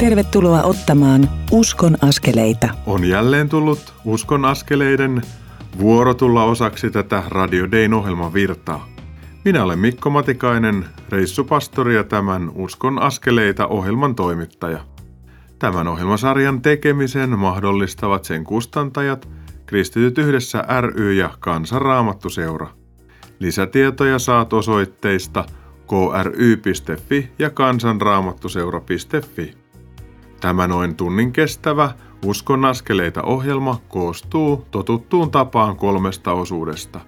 Tervetuloa ottamaan Uskon askeleita. On jälleen tullut Uskon askeleiden vuoro tulla osaksi tätä Radio Dayn ohjelman virtaa. Minä olen Mikko Matikainen, reissupastori ja tämän Uskon askeleita ohjelman toimittaja. Tämän ohjelmasarjan tekemisen mahdollistavat sen kustantajat, Kristityt yhdessä ry ja Kansanraamattuseura. Lisätietoja saat osoitteista kry.fi ja kansanraamattuseura.fi. Tämä noin tunnin kestävä Uskon askeleita ohjelma koostuu totuttuun tapaan kolmesta osuudesta.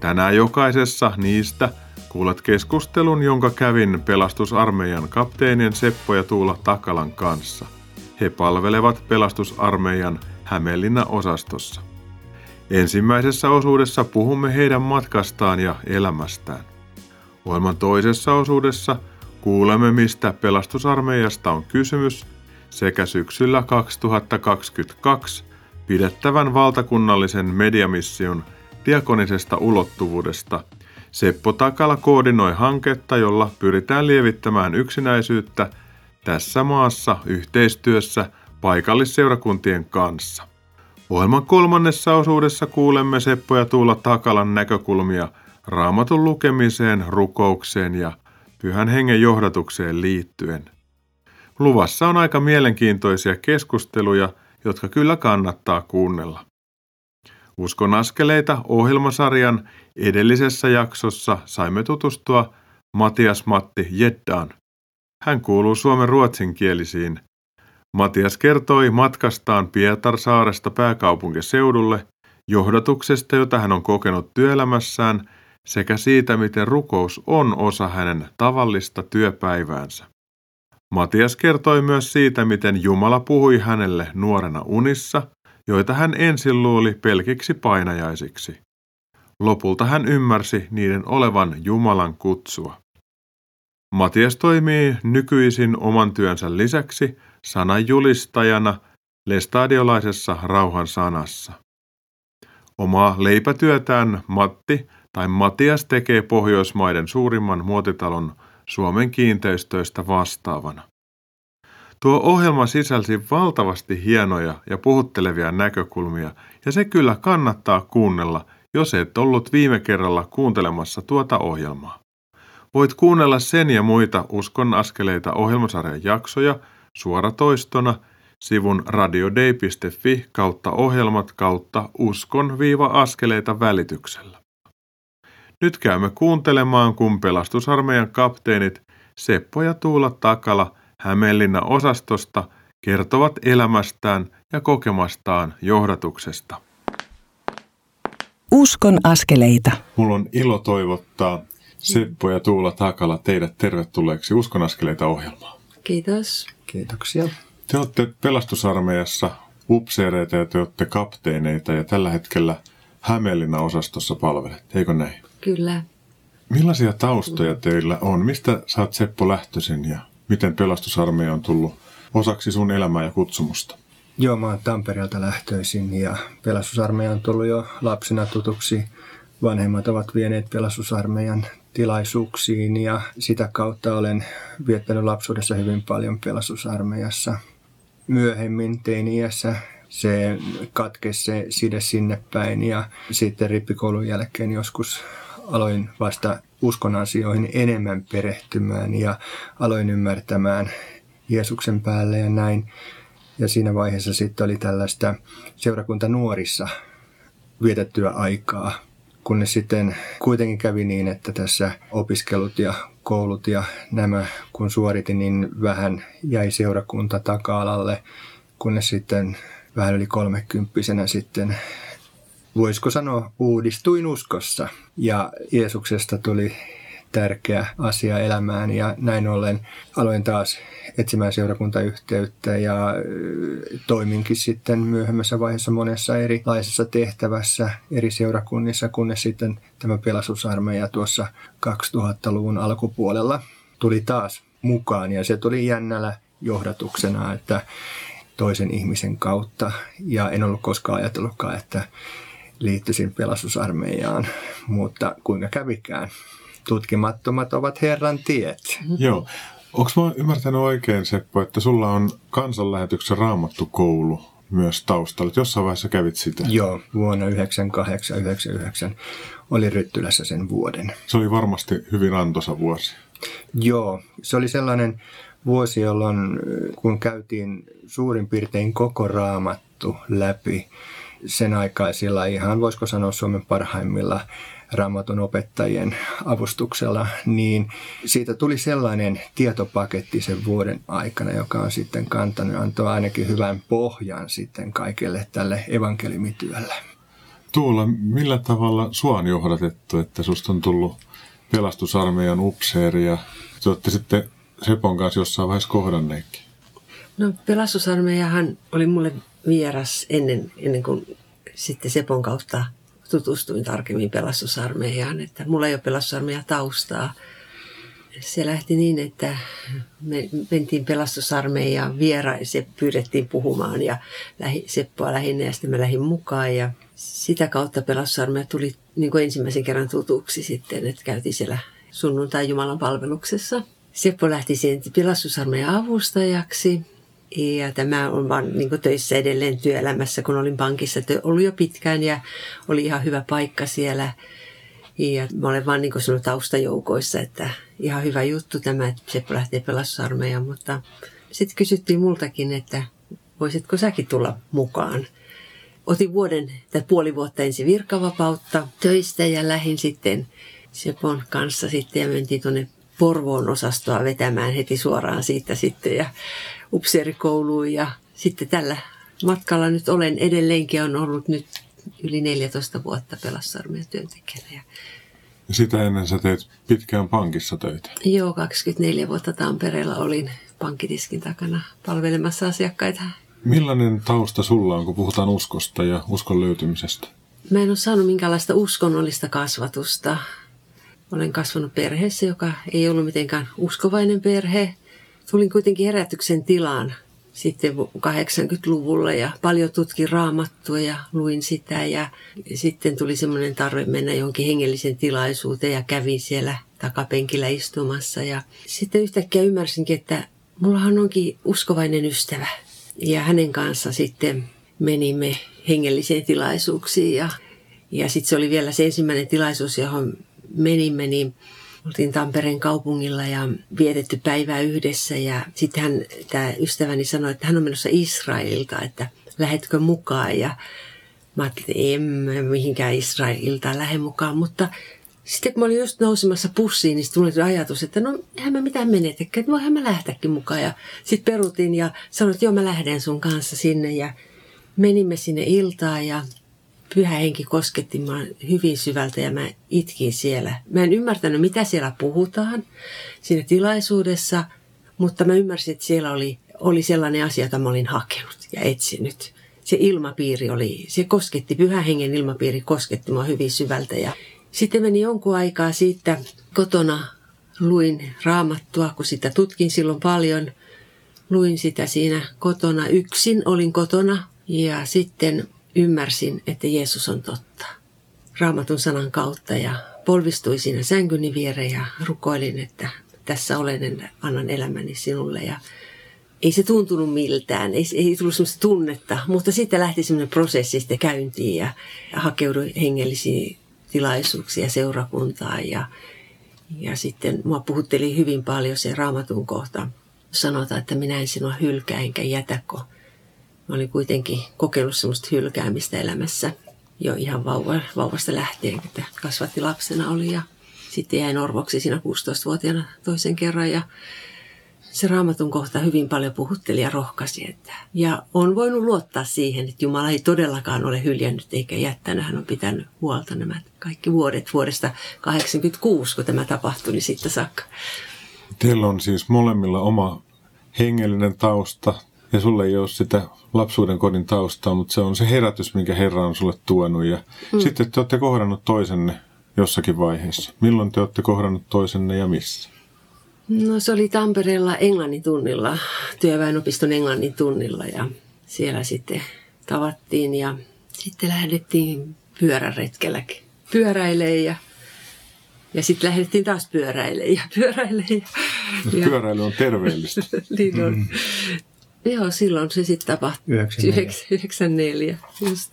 Tänään jokaisessa niistä kuulet keskustelun, jonka kävin pelastusarmeijan kapteenien Seppo ja Tuula Takalan kanssa. He palvelevat pelastusarmeijan Hämeenlinna osastossa. Ensimmäisessä osuudessa puhumme heidän matkastaan ja elämästään. Ohjelman toisessa osuudessa kuulemme, mistä pelastusarmeijasta on kysymys sekä syksyllä 2022 pidettävän valtakunnallisen mediamission diakonisesta ulottuvuudesta. Seppo Takala koordinoi hanketta, jolla pyritään lievittämään yksinäisyyttä tässä maassa yhteistyössä paikallisseurakuntien kanssa. Ohjelman kolmannessa osuudessa kuulemme Seppo ja Tuula Takalan näkökulmia raamatun lukemiseen, rukoukseen ja pyhän hengen johdatukseen liittyen. Luvassa on aika mielenkiintoisia keskusteluja, jotka kyllä kannattaa kuunnella. Uskon askeleita ohjelmasarjan edellisessä jaksossa saimme tutustua Matias Matti Jeddaan. Hän kuuluu suomen ruotsinkielisiin. Matias kertoi matkastaan Pietarsaaresta pääkaupunkiseudulle, johdatuksesta, jota hän on kokenut työelämässään, sekä siitä, miten rukous on osa hänen tavallista työpäiväänsä. Matias kertoi myös siitä, miten Jumala puhui hänelle nuorena unissa, joita hän ensin luuli pelkiksi painajaisiksi. Lopulta hän ymmärsi niiden olevan Jumalan kutsua. Matias toimii nykyisin oman työnsä lisäksi sananjulistajana lestadiolaisessa rauhan sanassa. Omaa leipätyötään Matti tai Matias tekee Pohjoismaiden suurimman muotitalon Suomen kiinteistöistä vastaavana. Tuo ohjelma sisälsi valtavasti hienoja ja puhuttelevia näkökulmia, ja se kyllä kannattaa kuunnella, jos et ollut viime kerralla kuuntelemassa tuota ohjelmaa. Voit kuunnella sen ja muita Uskon askeleita ohjelmasarjan jaksoja suoratoistona sivun radiodei.fi kautta ohjelmat kautta uskon-askeleita välityksellä. Nyt käymme kuuntelemaan, kun pelastusarmeijan kapteenit Seppo ja Tuula Takala Hämeenlinna osastosta kertovat elämästään ja kokemastaan johdatuksesta. Uskon askeleita. Mulla on ilo toivottaa Seppo ja Tuula Takala teidät tervetulleeksi Uskon askeleita ohjelmaan. Kiitos. Kiitoksia. Te olette pelastusarmeijassa upseereita ja te olette kapteeneita ja tällä hetkellä Hämeenlinna osastossa palvelet, eikö näin? Kyllä. Millaisia taustoja teillä on? Mistä sä oot Seppo lähtöisin ja miten pelastusarmeija on tullut osaksi sun elämää ja kutsumusta? Joo, mä oon Tampereelta lähtöisin ja pelastusarmeija on tullut jo lapsena tutuksi. Vanhemmat ovat vieneet pelastusarmeijan tilaisuuksiin ja sitä kautta olen viettänyt lapsuudessa hyvin paljon pelastusarmeijassa. Myöhemmin teini-iässä se katkesi se side sinne päin ja sitten rippikoulun jälkeen joskus aloin vasta uskon asioihin enemmän perehtymään ja aloin ymmärtämään Jeesuksen päälle ja näin. Ja siinä vaiheessa sitten oli tällaista seurakunta nuorissa vietettyä aikaa, kunnes sitten kuitenkin kävi niin, että tässä opiskelut ja koulut ja nämä kun suoritin, niin vähän jäi seurakunta taka-alalle, kunnes sitten vähän yli kolmekymppisenä sitten voisiko sanoa, uudistuin uskossa. Ja Jeesuksesta tuli tärkeä asia elämään ja näin ollen aloin taas etsimään seurakuntayhteyttä ja toiminkin sitten myöhemmässä vaiheessa monessa erilaisessa tehtävässä eri seurakunnissa, kunnes sitten tämä pelastusarmeija tuossa 2000-luvun alkupuolella tuli taas mukaan ja se tuli jännällä johdatuksena, että toisen ihmisen kautta ja en ollut koskaan ajatellutkaan, että liittyisin pelastusarmeijaan, mutta kuinka kävikään. Tutkimattomat ovat Herran tiet. Joo. Onko mä ymmärtänyt oikein, Seppo, että sulla on kansanlähetyksen raamattu koulu myös taustalla? Jossain vaiheessa kävit sitä. Joo, vuonna 98-99 oli Ryttylässä sen vuoden. Se oli varmasti hyvin antoisa vuosi. Joo, se oli sellainen vuosi, jolloin kun käytiin suurin piirtein koko raamattu läpi sen aikaisilla ihan, voisiko sanoa Suomen parhaimmilla raamatun opettajien avustuksella, niin siitä tuli sellainen tietopaketti sen vuoden aikana, joka on sitten kantanut, antoi ainakin hyvän pohjan sitten kaikelle tälle evankelimityölle. Tuula, millä tavalla sua on johdatettu, että susta on tullut pelastusarmeijan upseeri ja te olette sitten Sepon kanssa jossain vaiheessa kohdanneekin? No pelastusarmeijahan oli mulle vieras ennen, ennen kuin sitten Sepon kautta tutustuin tarkemmin pelastusarmeijaan, että mulla ei ole pelastusarmeija taustaa. Se lähti niin, että me mentiin pelastusarmeijaan vieraan, se pyydettiin puhumaan ja lähi, Seppoa lähinnä ja sitten mä lähdin mukaan ja sitä kautta pelastusarmeija tuli niin kuin ensimmäisen kerran tutuksi sitten, että käytiin siellä sunnuntai Jumalan palveluksessa. Seppo lähti siihen pelastusarmeijan avustajaksi ja tämä on vaan niin töissä edelleen työelämässä, kun olin pankissa ollut jo pitkään ja oli ihan hyvä paikka siellä. Ja mä olen vaan niin kuin taustajoukoissa, että ihan hyvä juttu tämä, että Seppo lähtee pelastusarmeijaan. Mutta sitten kysyttiin multakin, että voisitko säkin tulla mukaan. Otin vuoden tai puoli vuotta ensin virkavapautta töistä ja lähin sitten Sepon kanssa sitten ja mentiin tuonne Porvoon osastoa vetämään heti suoraan siitä sitten ja upseerikouluun ja sitten tällä matkalla nyt olen edelleenkin on ollut nyt yli 14 vuotta pelassarmeijan työntekijänä. Ja sitä ennen sä teet pitkään pankissa töitä? Joo, 24 vuotta Tampereella olin pankkitiskin takana palvelemassa asiakkaita. Millainen tausta sulla on, kun puhutaan uskosta ja uskon löytymisestä? Mä en ole saanut minkäänlaista uskonnollista kasvatusta. Olen kasvanut perheessä, joka ei ollut mitenkään uskovainen perhe. Tulin kuitenkin herätyksen tilaan sitten 80-luvulla ja paljon tutkin raamattua ja luin sitä ja sitten tuli semmoinen tarve mennä johonkin hengellisen tilaisuuteen ja kävin siellä takapenkillä istumassa. Ja sitten yhtäkkiä ymmärsinkin, että mullahan onkin uskovainen ystävä ja hänen kanssa sitten menimme hengelliseen tilaisuuksiin ja, ja sitten se oli vielä se ensimmäinen tilaisuus, johon menimme, niin oltiin Tampereen kaupungilla ja vietetty päivää yhdessä. Ja sitten hän, tämä ystäväni sanoi, että hän on menossa Israelilta, että lähetkö mukaan? Ja mä ajattelin, että en mihinkään Israelilta lähde mukaan, mutta sitten kun mä olin just nousemassa pussiin, niin tuli ajatus, että no eihän mä mitään menetäkään, että voihan mä lähteäkin mukaan. Ja sitten perutin ja sanoin, että joo mä lähden sun kanssa sinne. Ja menimme sinne iltaan ja pyhä henki kosketti mua hyvin syvältä ja mä itkin siellä. Mä en ymmärtänyt, mitä siellä puhutaan siinä tilaisuudessa, mutta mä ymmärsin, että siellä oli, oli sellainen asia, jota mä olin hakenut ja etsinyt. Se ilmapiiri oli, se kosketti, pyhä hengen ilmapiiri kosketti mua hyvin syvältä ja sitten meni jonkun aikaa siitä kotona, luin raamattua, kun sitä tutkin silloin paljon. Luin sitä siinä kotona, yksin olin kotona ja sitten ymmärsin, että Jeesus on totta. Raamatun sanan kautta ja polvistuin siinä sänkyni viereen ja rukoilin, että tässä olen, annan elämäni sinulle. Ja ei se tuntunut miltään, ei, ei tullut sellaista tunnetta, mutta sitten lähti semmoinen prosessi sitten käyntiin ja, ja hakeuduin hengellisiin tilaisuuksia seurakuntaan ja, ja sitten mua puhutteli hyvin paljon se raamatun kohta. Sanotaan, että minä en sinua hylkää enkä jätä, kun Mä olin kuitenkin kokenut semmoista hylkäämistä elämässä jo ihan vauva, vauvasta lähtien, että kasvatti lapsena oli ja sitten jäin orvoksi siinä 16-vuotiaana toisen kerran ja se raamatun kohta hyvin paljon puhutteli ja rohkaisi. Että, ja on voinut luottaa siihen, että Jumala ei todellakaan ole hyljännyt eikä jättänyt. Hän on pitänyt huolta nämä kaikki vuodet vuodesta 86, kun tämä tapahtui, niin sitten saakka. Teillä on siis molemmilla oma hengellinen tausta ja sulle ei ole sitä lapsuuden kodin taustaa, mutta se on se herätys, minkä Herra on sulle tuonut. Ja mm. sitten te olette kohdannut toisenne jossakin vaiheessa. Milloin te olette kohdannut toisenne ja missä? No se oli Tampereella englannin tunnilla, työväenopiston englannin tunnilla ja siellä sitten tavattiin ja sitten lähdettiin pyöräretkelläkin pyöräilee ja, ja sitten lähdettiin taas pyöräilee ja pyöräilee. Ja Ja- Pyöräily on terveellistä. niin on. Joo, silloin se sitten tapahtui. 94. 94, just.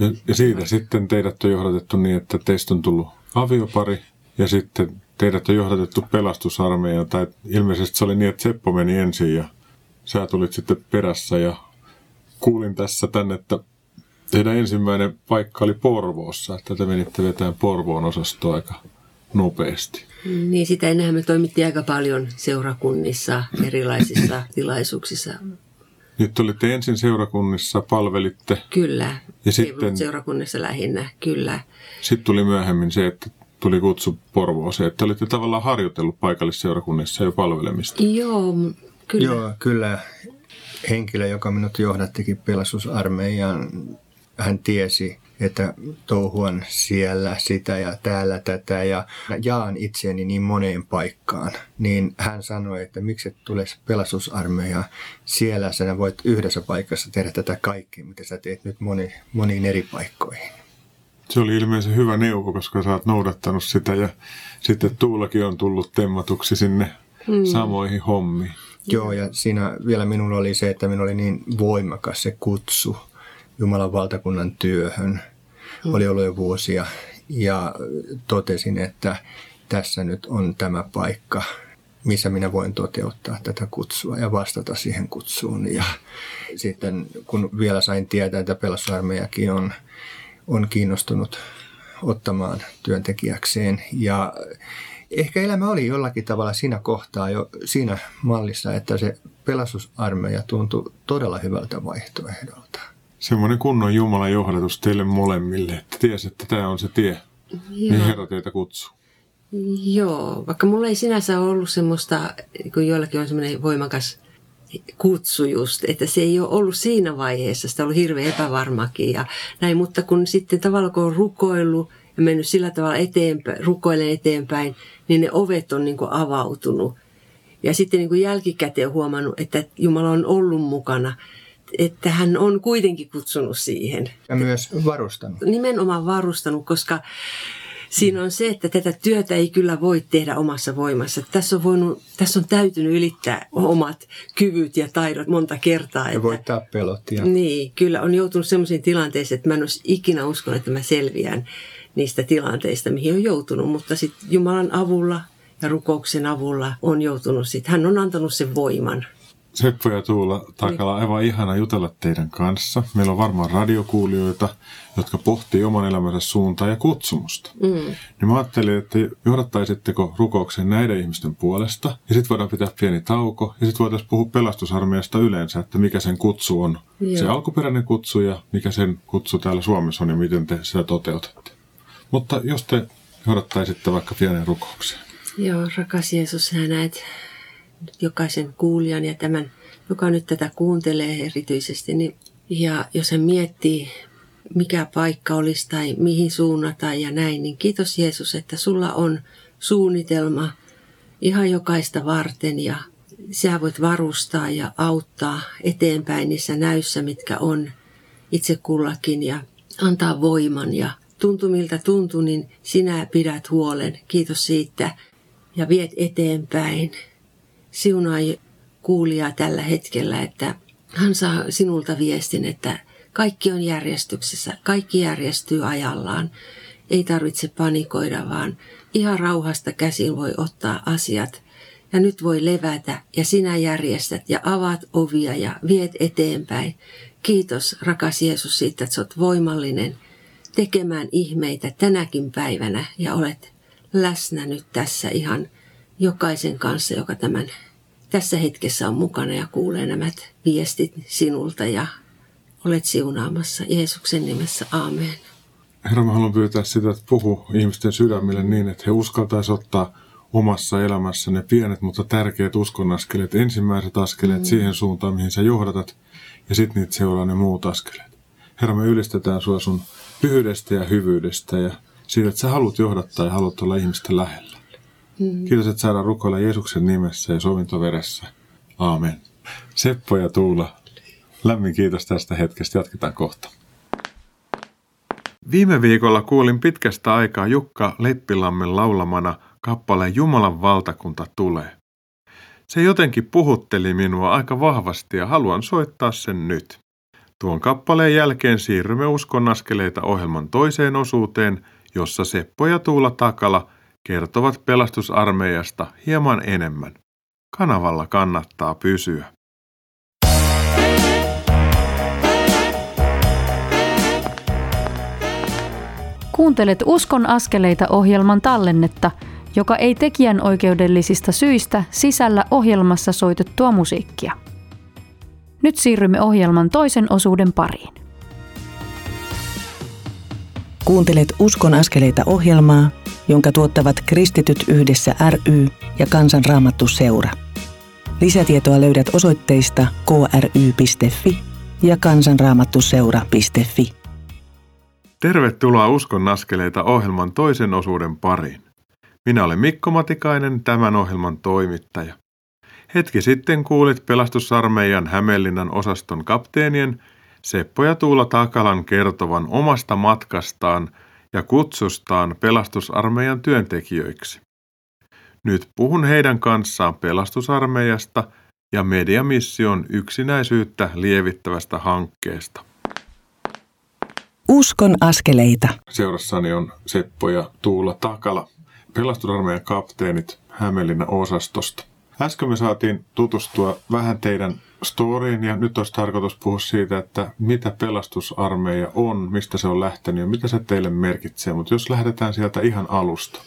Ja, ja siitä sitten teidät on johdatettu niin, että teistä on tullut aviopari ja sitten teidät on johdatettu pelastusarmeijaan. Tai ilmeisesti se oli niin, että Seppo meni ensin ja sä tulit sitten perässä ja kuulin tässä tänne, että teidän ensimmäinen paikka oli Porvoossa, että te menitte vetämään Porvoon osastoa aika nopeasti. Niin sitä ennenhän me toimittiin aika paljon seurakunnissa, erilaisissa tilaisuuksissa. Nyt olitte ensin seurakunnissa, palvelitte. Kyllä. Ja sitten- Seurakunnissa lähinnä, kyllä. Sitten tuli myöhemmin se, että tuli kutsu Porvooseen, että olitte tavallaan harjoitellut paikallisseurakunnissa jo palvelemista. Joo, kyllä. Joo, kyllä. Henkilö, joka minut johdattikin pelastusarmeijaan, hän tiesi, että touhuan siellä sitä ja täällä tätä ja jaan itseäni niin moneen paikkaan. Niin hän sanoi, että miksi et tule pelastusarmeijaan. Siellä sinä voit yhdessä paikassa tehdä tätä kaikkea, mitä sä teet nyt moni, moniin eri paikkoihin. Se oli ilmeisen hyvä neuvo, koska sä oot noudattanut sitä ja sitten Tuulakin on tullut temmatuksi sinne samoihin hommiin. Joo, ja siinä vielä minulla oli se, että minulla oli niin voimakas se kutsu Jumalan valtakunnan työhön. Oli ollut jo vuosia ja totesin, että tässä nyt on tämä paikka, missä minä voin toteuttaa tätä kutsua ja vastata siihen kutsuun. Ja sitten kun vielä sain tietää, että pelastusarmeijakin on, on kiinnostunut ottamaan työntekijäkseen ja ehkä elämä oli jollakin tavalla siinä kohtaa jo siinä mallissa, että se pelastusarmeija tuntui todella hyvältä vaihtoehdolta. Semmoinen kunnon Jumalan johdatus teille molemmille, että tiesi, että tämä on se tie, mihin Herra teitä kutsuu. Joo, vaikka mulla ei sinänsä ollut semmoista, kun joillakin on semmoinen voimakas kutsu just, että se ei ole ollut siinä vaiheessa, sitä on ollut hirveän epävarmakin ja näin, mutta kun sitten tavallaan kun on rukoillut ja mennyt sillä tavalla eteenpäin, rukoilen eteenpäin, niin ne ovet on niin kuin avautunut. Ja sitten niin kuin jälkikäteen huomannut, että Jumala on ollut mukana, että hän on kuitenkin kutsunut siihen Ja myös varustanut. nimenomaan varustanut, koska siinä on se, että tätä työtä ei kyllä voi tehdä omassa voimassa. Tässä on, voinut, tässä on täytynyt ylittää omat kyvyt ja taidot monta kertaa. Ja voittaa pelot. Ja... Niin, kyllä on joutunut sellaisiin tilanteisiin, että mä en olisi ikinä uskonut, että mä selviän niistä tilanteista, mihin on joutunut. Mutta sitten Jumalan avulla ja rukouksen avulla on joutunut sitten. Hän on antanut sen voiman. Seppo ja Tuula Takala, aivan ihana jutella teidän kanssa. Meillä on varmaan radiokuulijoita, jotka pohtii oman elämänsä suuntaa ja kutsumusta. Mm. Niin mä ajattelin, että johdattaisitteko rukouksen näiden ihmisten puolesta, ja sitten voidaan pitää pieni tauko, ja sitten voitaisiin puhua pelastusarmeijasta yleensä, että mikä sen kutsu on. Joo. Se alkuperäinen kutsu ja mikä sen kutsu täällä Suomessa on ja miten te sitä toteutatte. Mutta jos te johdattaisitte vaikka pienen rukoukseen. Joo, rakas Jeesus, sä näet jokaisen kuulijan ja tämän, joka nyt tätä kuuntelee erityisesti. Niin, ja jos hän miettii, mikä paikka olisi tai mihin suunnata ja näin, niin kiitos Jeesus, että sulla on suunnitelma ihan jokaista varten ja sä voit varustaa ja auttaa eteenpäin niissä näyssä, mitkä on itse kullakin ja antaa voiman ja tuntuu miltä tuntuu, niin sinä pidät huolen. Kiitos siitä ja viet eteenpäin. Siunaa kuulijaa tällä hetkellä, että hän saa sinulta viestin, että kaikki on järjestyksessä, kaikki järjestyy ajallaan. Ei tarvitse panikoida, vaan ihan rauhasta käsin voi ottaa asiat. Ja nyt voi levätä ja sinä järjestät ja avaat ovia ja viet eteenpäin. Kiitos rakas Jeesus siitä, että olet voimallinen tekemään ihmeitä tänäkin päivänä ja olet läsnä nyt tässä ihan jokaisen kanssa, joka tämän tässä hetkessä on mukana ja kuulee nämä viestit sinulta ja olet siunaamassa Jeesuksen nimessä. Aamen. Herra, mä haluan pyytää sitä, että puhu ihmisten sydämille niin, että he uskaltaisivat ottaa omassa elämässä ne pienet, mutta tärkeät uskonnaskeleet, ensimmäiset askeleet mm. siihen suuntaan, mihin sä johdatat, ja sitten niitä seuraa ne muut askeleet. Herra, me ylistetään sua sun pyhyydestä ja hyvyydestä ja siitä, että sä haluat johdattaa ja haluat olla ihmisten lähellä. Mm. Kiitos, että saadaan rukoilla Jeesuksen nimessä ja sovintoveressä. Aamen. Seppo ja Tuula, lämmin kiitos tästä hetkestä. Jatketaan kohta. Viime viikolla kuulin pitkästä aikaa Jukka Leppilammen laulamana kappaleen Jumalan valtakunta tulee. Se jotenkin puhutteli minua aika vahvasti ja haluan soittaa sen nyt. Tuon kappaleen jälkeen siirrymme Uskon askeleita ohjelman toiseen osuuteen, jossa Seppo ja Tuula Takala kertovat pelastusarmeijasta hieman enemmän. Kanavalla kannattaa pysyä. Kuuntelet Uskon askeleita ohjelman tallennetta, joka ei tekijän oikeudellisista syistä sisällä ohjelmassa soitettua musiikkia. Nyt siirrymme ohjelman toisen osuuden pariin. Kuuntelet Uskon askeleita ohjelmaa, jonka tuottavat Kristityt yhdessä ry ja Kansanraamattu seura. Lisätietoa löydät osoitteista kry.fi ja kansanraamattuseura.fi. Tervetuloa Uskon askeleita ohjelman toisen osuuden pariin. Minä olen Mikko Matikainen, tämän ohjelman toimittaja. Hetki sitten kuulit pelastusarmeijan Hämeenlinnan osaston kapteenien Seppo ja Tuula Takalan kertovan omasta matkastaan ja kutsustaan pelastusarmeijan työntekijöiksi. Nyt puhun heidän kanssaan pelastusarmeijasta ja mediamission yksinäisyyttä lievittävästä hankkeesta. Uskon askeleita. Seurassani on Seppo ja Tuula Takala, pelastusarmeijan kapteenit Hämeenlinnan osastosta. Äsken me saatiin tutustua vähän teidän storyin ja nyt olisi tarkoitus puhua siitä, että mitä pelastusarmeija on, mistä se on lähtenyt ja mitä se teille merkitsee. Mutta jos lähdetään sieltä ihan alusta.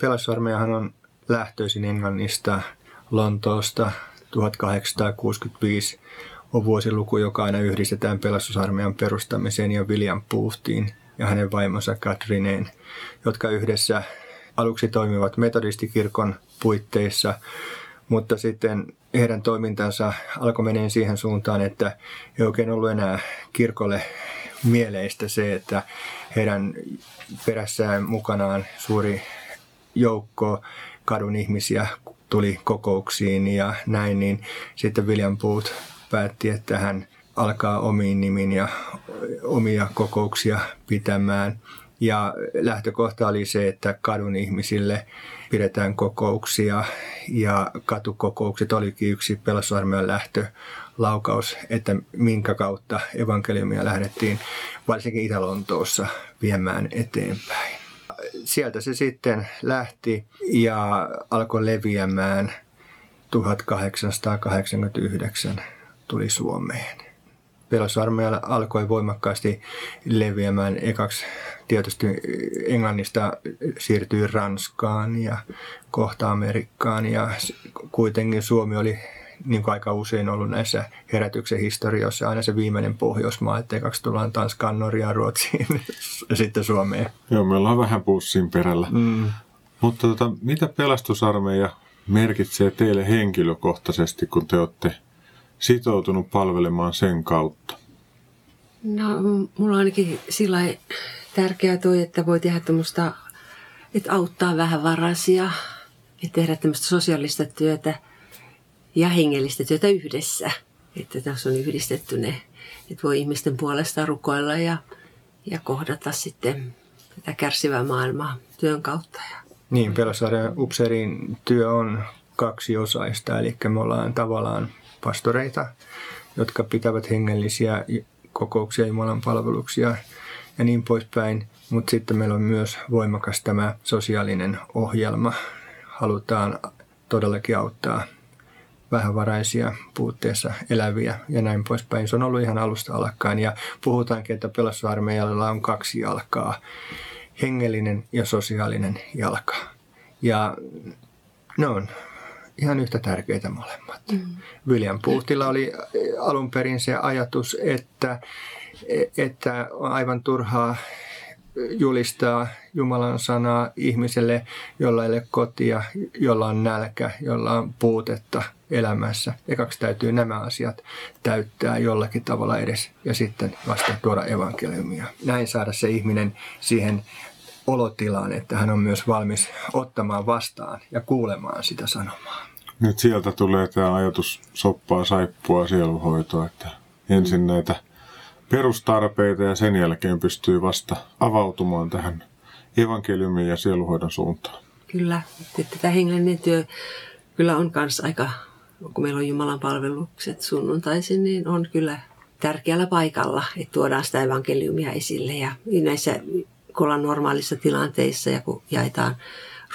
Pelastusarmeijahan on lähtöisin Englannista, Lontoosta 1865 on vuosiluku, joka aina yhdistetään pelastusarmeijan perustamiseen ja William Boothin ja hänen vaimonsa Katrineen, jotka yhdessä aluksi toimivat metodistikirkon puitteissa, mutta sitten heidän toimintansa alkoi meneen siihen suuntaan, että ei oikein ollut enää kirkolle mieleistä se, että heidän perässään mukanaan suuri joukko kadun ihmisiä tuli kokouksiin ja näin, niin sitten William Booth päätti, että hän alkaa omiin nimin ja omia kokouksia pitämään. Ja lähtökohta oli se, että kadun ihmisille pidetään kokouksia ja katukokoukset olikin yksi pelastusarmeijan lähtölaukaus, että minkä kautta evankeliumia lähdettiin varsinkin Itä-Lontoossa viemään eteenpäin. Sieltä se sitten lähti ja alkoi leviämään 1889 tuli Suomeen. Pelastusarmeija alkoi voimakkaasti leviämään. Ekaksi tietysti Englannista siirtyi Ranskaan ja kohta Amerikkaan ja kuitenkin Suomi oli niin kuin aika usein ollut näissä herätyksen historioissa aina se viimeinen Pohjoismaa, että ekaksi tullaan Tanskaan, Norjaan, Ruotsiin ja sitten Suomeen. Joo, me ollaan vähän pussin perällä. Mm. Mutta tota, mitä pelastusarmeija merkitsee teille henkilökohtaisesti, kun te olette sitoutunut palvelemaan sen kautta? No, mulla on ainakin sillä tärkeää toi, että voi tehdä tämmöistä, että auttaa vähän varasia ja tehdä tämmöistä sosiaalista työtä ja hengellistä työtä yhdessä. Että tässä on yhdistetty ne, että voi ihmisten puolesta rukoilla ja, ja kohdata sitten tätä kärsivää maailmaa työn kautta. Niin, Pelasarjan upseerin työ on kaksi osaista, eli me ollaan tavallaan pastoreita, jotka pitävät hengellisiä kokouksia, Jumalan palveluksia ja niin poispäin. Mutta sitten meillä on myös voimakas tämä sosiaalinen ohjelma. Halutaan todellakin auttaa vähävaraisia puutteessa eläviä ja näin poispäin. Se on ollut ihan alusta alkaen ja puhutaankin, että pelastusarmeijalla on kaksi jalkaa, hengellinen ja sosiaalinen jalka. Ja ne on ihan yhtä tärkeitä molemmat. Mm. William Boothilla oli alun perin se ajatus, että, että on aivan turhaa julistaa Jumalan sanaa ihmiselle, jolla ei ole kotia, jolla on nälkä, jolla on puutetta elämässä. Ekaksi täytyy nämä asiat täyttää jollakin tavalla edes ja sitten vasta tuoda evankeliumia. Näin saada se ihminen siihen olotilaan, että hän on myös valmis ottamaan vastaan ja kuulemaan sitä sanomaa. Nyt sieltä tulee tämä ajatus soppaa, saippua, sieluhoitoa, että ensin näitä perustarpeita ja sen jälkeen pystyy vasta avautumaan tähän evankeliumin ja sieluhoidon suuntaan. Kyllä, että tämä hengellinen työ kyllä on myös aika kun meillä on Jumalan palvelukset sunnuntaisin, niin on kyllä tärkeällä paikalla, että tuodaan sitä evankeliumia esille. Ja näissä, kun ollaan normaalissa tilanteissa ja kun jaetaan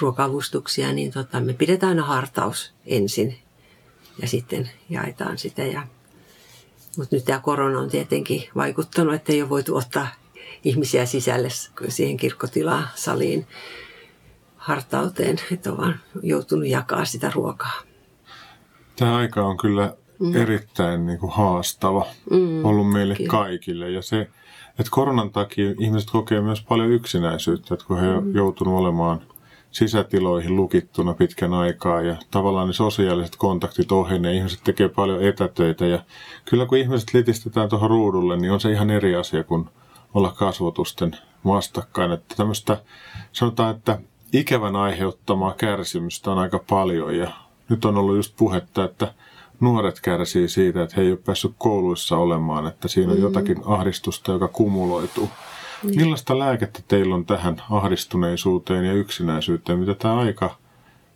ruokavustuksia, niin tota, me pidetään aina hartaus ensin ja sitten jaetaan sitä. Ja, mutta nyt tämä korona on tietenkin vaikuttanut, että ei ole voitu ottaa ihmisiä sisälle siihen kirkkotilaan, saliin, hartauteen, että on vaan joutunut jakaa sitä ruokaa. Tämä aika on kyllä mm. erittäin niin kuin haastava mm, ollut meille kyllä. kaikille. Ja se, että koronan takia ihmiset kokee myös paljon yksinäisyyttä, että kun he mm. joutunut olemaan sisätiloihin lukittuna pitkän aikaa ja tavallaan ne sosiaaliset kontaktit ohenee, ihmiset tekee paljon etätöitä ja kyllä kun ihmiset litistetään tuohon ruudulle, niin on se ihan eri asia kuin olla kasvotusten vastakkain. Että tämmöistä, sanotaan, että ikävän aiheuttamaa kärsimystä on aika paljon ja nyt on ollut just puhetta, että nuoret kärsii siitä, että he ei ole päässyt kouluissa olemaan, että siinä on mm. jotakin ahdistusta, joka kumuloituu. Mm. Millaista lääkettä teillä on tähän ahdistuneisuuteen ja yksinäisyyteen, mitä tämä aika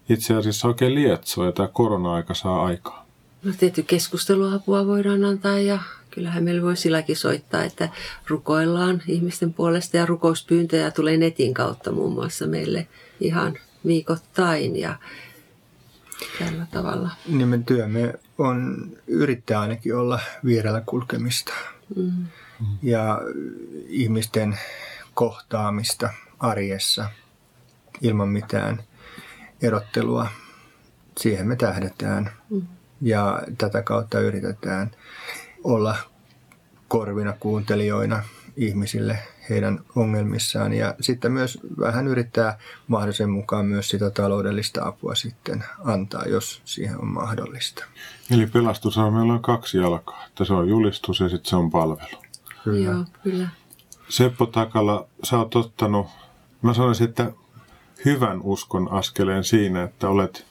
itse asiassa oikein lietsoo ja tämä korona-aika saa aikaa? No tietty keskusteluapua voidaan antaa ja kyllähän meillä voi silläkin soittaa, että rukoillaan ihmisten puolesta ja rukouspyyntöjä tulee netin kautta muun muassa meille ihan viikoittain ja tällä tavalla. Niin työmme on yrittää ainakin olla vierellä kulkemista mm. ja ihmisten kohtaamista arjessa ilman mitään erottelua. Siihen me tähdetään mm. ja tätä kautta yritetään olla korvina kuuntelijoina ihmisille heidän ongelmissaan ja sitten myös vähän yrittää mahdollisen mukaan myös sitä taloudellista apua sitten antaa, jos siihen on mahdollista. Eli meillä on kaksi jalkaa, että se on julistus ja sitten se on palvelu. Kyllä. Joo, kyllä. Seppo Takala, sä oot ottanut, mä sanoisin, että hyvän uskon askeleen siinä, että olet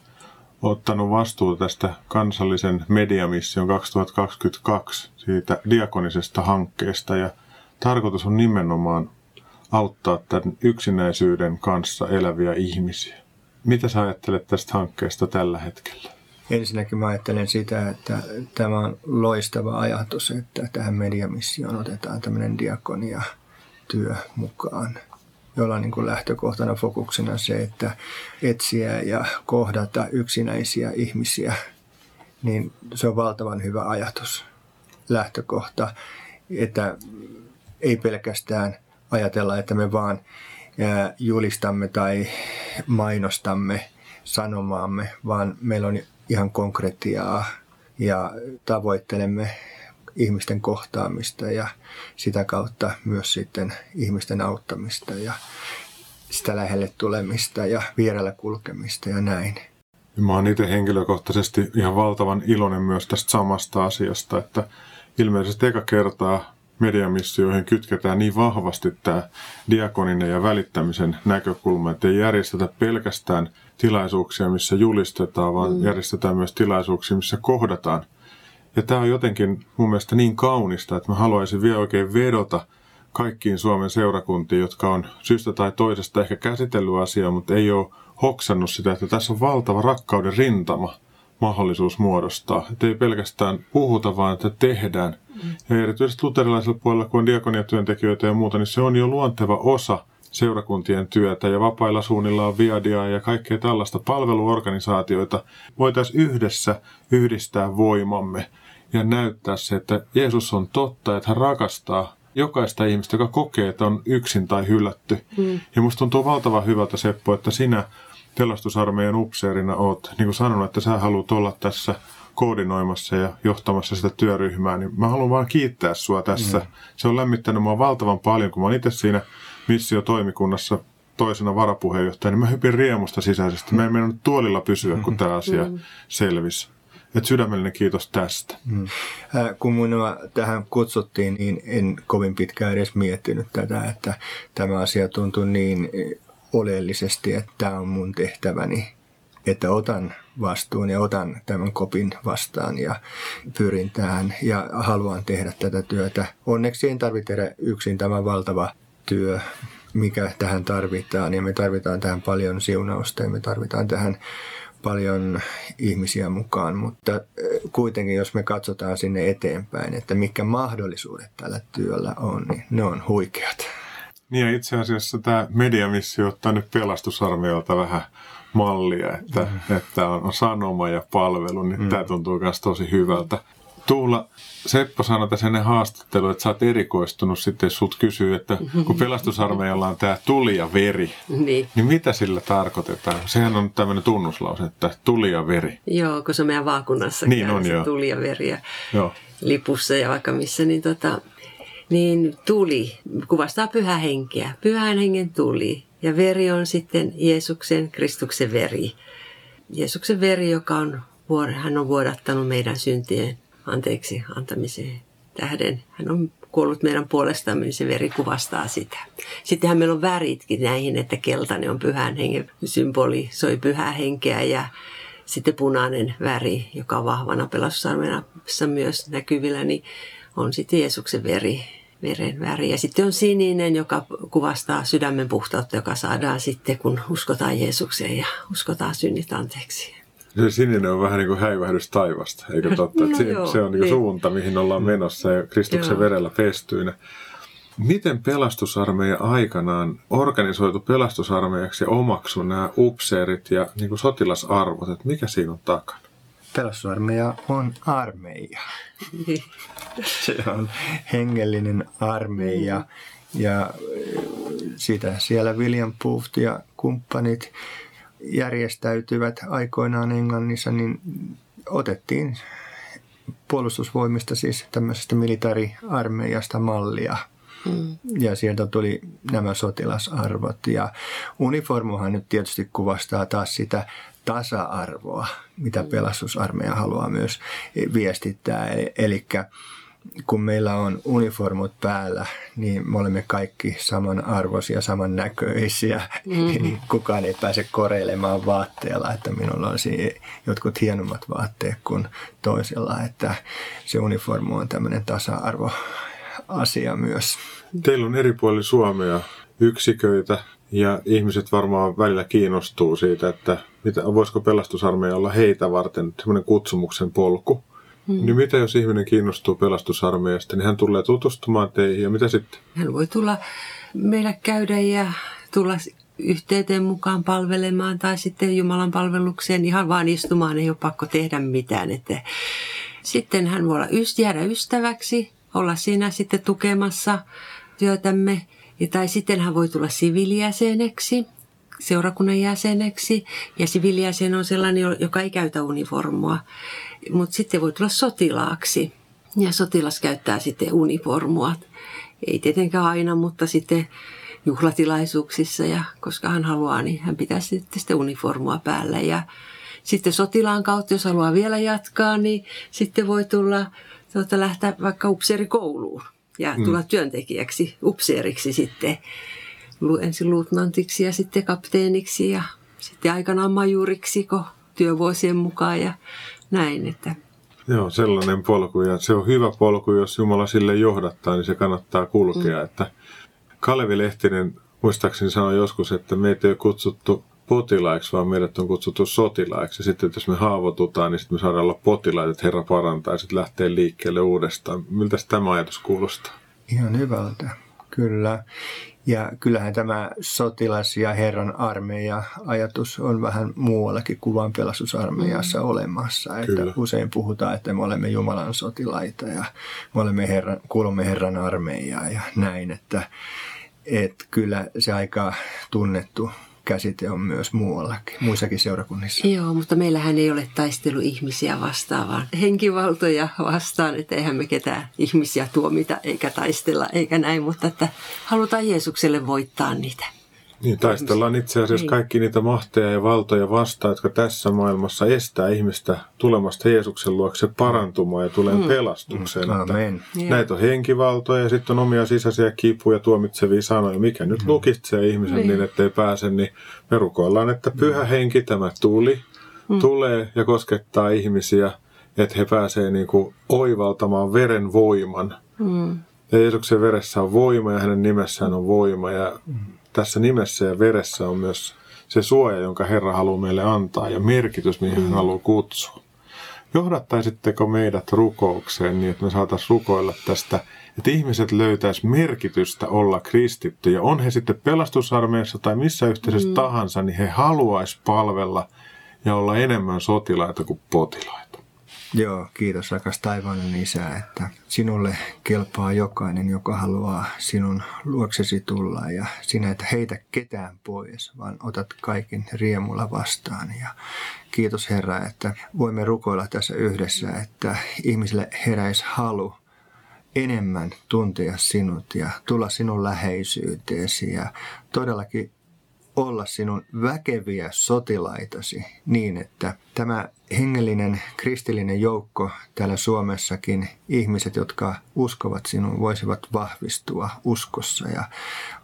ottanut vastuuta tästä kansallisen mediamission 2022 siitä diakonisesta hankkeesta ja tarkoitus on nimenomaan auttaa tämän yksinäisyyden kanssa eläviä ihmisiä. Mitä sä ajattelet tästä hankkeesta tällä hetkellä? Ensinnäkin mä ajattelen sitä, että tämä on loistava ajatus, että tähän mediamissioon otetaan tämmöinen diakonia työ mukaan jolla on niin kuin lähtökohtana fokuksena se, että etsiä ja kohdata yksinäisiä ihmisiä, niin se on valtavan hyvä ajatus, lähtökohta, että ei pelkästään ajatella, että me vaan julistamme tai mainostamme sanomaamme, vaan meillä on ihan konkretiaa ja tavoittelemme ihmisten kohtaamista ja sitä kautta myös sitten ihmisten auttamista ja sitä lähelle tulemista ja vierellä kulkemista ja näin. Mä oon itse henkilökohtaisesti ihan valtavan iloinen myös tästä samasta asiasta, että ilmeisesti eka kertaa mediamissioihin kytketään niin vahvasti tämä diakoninen ja välittämisen näkökulma, että ei järjestetä pelkästään tilaisuuksia, missä julistetaan, vaan mm. järjestetään myös tilaisuuksia, missä kohdataan ja tämä on jotenkin mun mielestä niin kaunista, että mä haluaisin vielä oikein vedota kaikkiin Suomen seurakuntiin, jotka on syystä tai toisesta ehkä käsitellyt asiaa, mutta ei ole hoksannut sitä, että tässä on valtava rakkauden rintama mahdollisuus muodostaa. Että ei pelkästään puhuta, vaan että tehdään. Mm. Ja erityisesti luterilaisella puolella, kun on diakoniatyöntekijöitä ja muuta, niin se on jo luonteva osa seurakuntien työtä ja vapailla suunnilla on viadia ja kaikkea tällaista palveluorganisaatioita. Voitaisiin yhdessä yhdistää voimamme ja näyttää se, että Jeesus on totta, että hän rakastaa jokaista ihmistä, joka kokee, että on yksin tai hylätty. Mm. Ja musta tuntuu valtavan hyvältä Seppo, että sinä pelastusarmeijan upseerina oot niin kuin sanonut, että sä haluat olla tässä koordinoimassa ja johtamassa sitä työryhmää, niin mä haluan vaan kiittää sua tässä. Mm. Se on lämmittänyt mua valtavan paljon, kun mä oon itse siinä missiotoimikunnassa toisena varapuheenjohtajana, niin mä hypin riemusta sisäisesti. Mä en mennyt tuolilla pysyä, kun tämä asia mm. selvisi. Et sydämellinen kiitos tästä. Mm. Äh, kun minua tähän kutsuttiin, niin en kovin pitkään edes miettinyt tätä, että tämä asia tuntui niin oleellisesti, että tämä on mun tehtäväni, että otan vastuun ja otan tämän kopin vastaan ja pyrin tähän ja haluan tehdä tätä työtä. Onneksi en tarvitse tehdä yksin tämä valtava työ, mikä tähän tarvitaan ja me tarvitaan tähän paljon siunausta ja me tarvitaan tähän paljon ihmisiä mukaan, mutta kuitenkin jos me katsotaan sinne eteenpäin, että mitkä mahdollisuudet tällä työllä on, niin ne on huikeat. Niin ja itse asiassa tämä mediamissio ottaa nyt pelastusarmeijalta vähän mallia, että, mm. että on, sanoma ja palvelu, niin mm. tämä tuntuu myös tosi hyvältä. Tuula, Seppo sanoi tässä ennen haastattelua, että sä oot erikoistunut sitten, jos sut kysyy, että kun pelastusarmeijalla on tämä tuli ja veri, niin. niin mitä sillä tarkoitetaan? Sehän on tämmöinen tunnuslause, että tuli ja veri. Joo, kun se on meidän vaakunnassa niin on, se tuli ja veri ja joo. lipussa ja vaikka missä, niin, tota, niin tuli kuvastaa pyhä henkeä. Pyhän hengen tuli ja veri on sitten Jeesuksen, Kristuksen veri. Jeesuksen veri, joka on, hän on vuodattanut meidän syntien anteeksi antamiseen tähden. Hän on kuollut meidän puolestamme, niin se veri kuvastaa sitä. Sittenhän meillä on väritkin näihin, että keltainen on pyhän hengen symboli, soi pyhää henkeä ja sitten punainen väri, joka on vahvana pelastusarmeessa myös näkyvillä, niin on sitten Jeesuksen veri, veren väri. Ja sitten on sininen, joka kuvastaa sydämen puhtautta, joka saadaan sitten, kun uskotaan Jeesukseen ja uskotaan synnit anteeksi. Se sininen on vähän niin kuin häivähdys taivasta, eikö totta? no, se, joo, se on niin kuin suunta, mihin ollaan menossa ja Kristuksen joo. verellä pestyinä. Miten pelastusarmeija aikanaan organisoitu pelastusarmeijaksi ja omaksu nämä upseerit ja niin kuin sotilasarvot, että mikä siinä on takana? Pelastusarmeija on armeija. se on hengellinen armeija ja sitä siellä William Booth ja kumppanit järjestäytyvät aikoinaan Englannissa, niin otettiin puolustusvoimista siis tämmöisestä militaariarmeijasta mallia. Mm. Ja sieltä tuli nämä sotilasarvot. Ja uniformuhan nyt tietysti kuvastaa taas sitä tasa-arvoa, mitä mm. pelastusarmeija haluaa myös viestittää. Eli kun meillä on uniformut päällä, niin me olemme kaikki samanarvoisia, samannäköisiä. Mm-hmm. Kukaan ei pääse koreilemaan vaatteella, että minulla olisi jotkut hienommat vaatteet kuin toisella. Että se uniformu on tämmöinen tasa-arvo asia myös. Teillä on eri puolilla Suomea yksiköitä ja ihmiset varmaan välillä kiinnostuu siitä, että mitä, voisiko pelastusarmeija olla heitä varten semmoinen kutsumuksen polku. Hmm. Niin mitä jos ihminen kiinnostuu pelastusarmeijasta, niin hän tulee tutustumaan teihin ja mitä sitten? Hän voi tulla meillä käydä ja tulla yhteyteen mukaan palvelemaan tai sitten Jumalan palvelukseen ihan vaan istumaan, ei ole pakko tehdä mitään. Että sitten hän voi olla jäädä ystäväksi, olla siinä sitten tukemassa työtämme. Ja, tai sitten hän voi tulla siviilijäseneksi, seurakunnan jäseneksi. Ja siviilijäsen on sellainen, joka ei käytä uniformua mutta sitten voi tulla sotilaaksi. Ja sotilas käyttää sitten uniformua. Ei tietenkään aina, mutta sitten juhlatilaisuuksissa ja koska hän haluaa, niin hän pitää sitten, sitten uniformua päällä. Ja sitten sotilaan kautta, jos haluaa vielä jatkaa, niin sitten voi tulla tuota, lähteä vaikka upseerikouluun ja mm. tulla työntekijäksi, upseeriksi sitten ensin luutnantiksi ja sitten kapteeniksi ja sitten aikanaan majuriksi työvuosien mukaan ja näin. Että. Joo, sellainen polku ja se on hyvä polku, jos Jumala sille johdattaa, niin se kannattaa kulkea. Mm. Että Kalevi Lehtinen muistaakseni sanoi joskus, että meitä ei ole kutsuttu potilaiksi, vaan meidät on kutsuttu sotilaiksi. Ja sitten jos me haavoitutaan, niin sitten me saadaan olla potilaita, että Herra parantaa ja sitten lähtee liikkeelle uudestaan. Miltä tämä ajatus kuulostaa? Ihan hyvältä, kyllä. Ja kyllähän tämä sotilas- ja herran armeija ajatus on vähän muuallakin kuin pelastusarmeijassa mm. olemassa. Että Kyllä. usein puhutaan, että me olemme Jumalan sotilaita ja me olemme herran, kuulumme herran armeijaa ja näin. Että, että kyllä se aika tunnettu käsite on myös muuallakin, muissakin seurakunnissa. Joo, mutta meillähän ei ole taistelu ihmisiä vastaan, vaan henkivaltoja vastaan, että eihän me ketään ihmisiä tuomita eikä taistella eikä näin, mutta että halutaan Jeesukselle voittaa niitä. Niin, taistellaan itse asiassa niin. kaikki niitä mahteja ja valtoja vastaan, jotka tässä maailmassa estää ihmistä tulemasta Jeesuksen luokse parantumaan ja tulee mm. pelastukseen. Mm. Amen. Näitä on henkivaltoja ja sitten on omia sisäisiä kipuja tuomitsevia sanoja. Mikä nyt mm. lukitsee ihmisen niin, niin ettei pääse, niin me rukoillaan, että pyhä mm. henki tämä tuli, mm. tulee ja koskettaa ihmisiä, että he pääsevät niin kuin oivaltamaan veren voiman. Mm. Ja Jeesuksen veressä on voima ja hänen nimessään on voima ja mm tässä nimessä ja veressä on myös se suoja, jonka Herra haluaa meille antaa ja merkitys, mihin hän haluaa kutsua. Johdattaisitteko meidät rukoukseen niin, että me saataisiin rukoilla tästä, että ihmiset löytäis merkitystä olla kristittyjä. On he sitten pelastusarmeijassa tai missä yhteisössä mm. tahansa, niin he haluaisi palvella ja olla enemmän sotilaita kuin potilaita. Joo, kiitos rakas taivaallinen isä, että sinulle kelpaa jokainen, joka haluaa sinun luoksesi tulla ja sinä et heitä ketään pois, vaan otat kaiken riemulla vastaan. Ja kiitos Herra, että voimme rukoilla tässä yhdessä, että ihmisille heräisi halu enemmän tuntea sinut ja tulla sinun läheisyyteesi ja todellakin olla sinun väkeviä sotilaitasi niin, että tämä hengellinen kristillinen joukko täällä Suomessakin, ihmiset, jotka uskovat sinun, voisivat vahvistua uskossa ja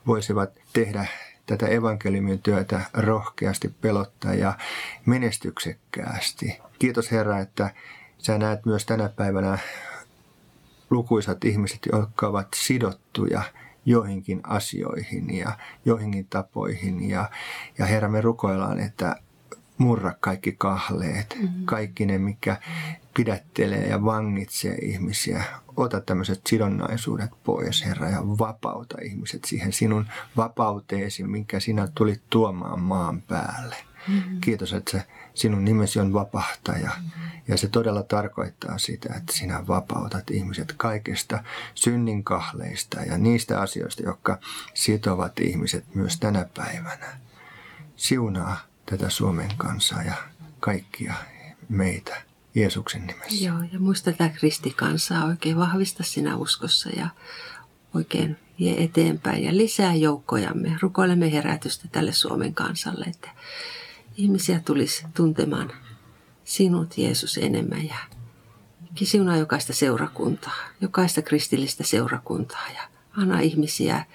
voisivat tehdä tätä evankeliumin työtä rohkeasti, pelottaa ja menestyksekkäästi. Kiitos Herra, että sä näet myös tänä päivänä lukuisat ihmiset, jotka ovat sidottuja – joihinkin asioihin ja joihinkin tapoihin. Ja, ja Herra, me rukoillaan, että murra kaikki kahleet, mm-hmm. kaikki ne, mikä pidättelee ja vangitsee ihmisiä. Ota tämmöiset sidonnaisuudet pois, Herra, ja vapauta ihmiset siihen sinun vapauteesi, minkä sinä tulit tuomaan maan päälle. Mm-hmm. Kiitos, että se sinun nimesi on vapahtaja. Ja se todella tarkoittaa sitä, että sinä vapautat ihmiset kaikesta synnin kahleista ja niistä asioista, jotka sitovat ihmiset myös tänä päivänä. Siunaa tätä Suomen kansaa ja kaikkia meitä Jeesuksen nimessä. Joo, ja muista tätä kristikansaa oikein vahvista sinä uskossa ja oikein vie eteenpäin ja lisää joukkojamme. Rukoilemme herätystä tälle Suomen kansalle, että ihmisiä tulisi tuntemaan sinut Jeesus enemmän ja siunaa jokaista seurakuntaa, jokaista kristillistä seurakuntaa ja anna ihmisiä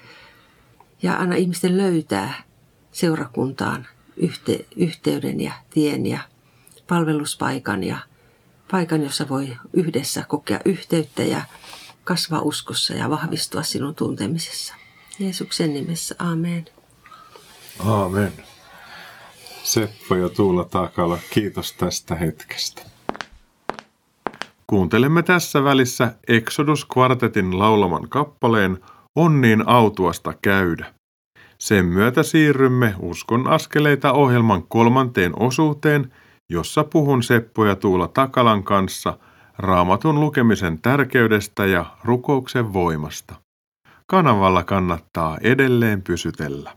ja anna ihmisten löytää seurakuntaan yhte, yhteyden ja tien ja palveluspaikan ja paikan, jossa voi yhdessä kokea yhteyttä ja kasvaa uskossa ja vahvistua sinun tuntemisessa. Jeesuksen nimessä, amen. Amen. Seppo ja Tuula Takala, kiitos tästä hetkestä. Kuuntelemme tässä välissä Exodus Quartetin laulaman kappaleen On niin autuasta käydä. Sen myötä siirrymme Uskon askeleita ohjelman kolmanteen osuuteen, jossa puhun Seppo ja Tuula Takalan kanssa raamatun lukemisen tärkeydestä ja rukouksen voimasta. Kanavalla kannattaa edelleen pysytellä.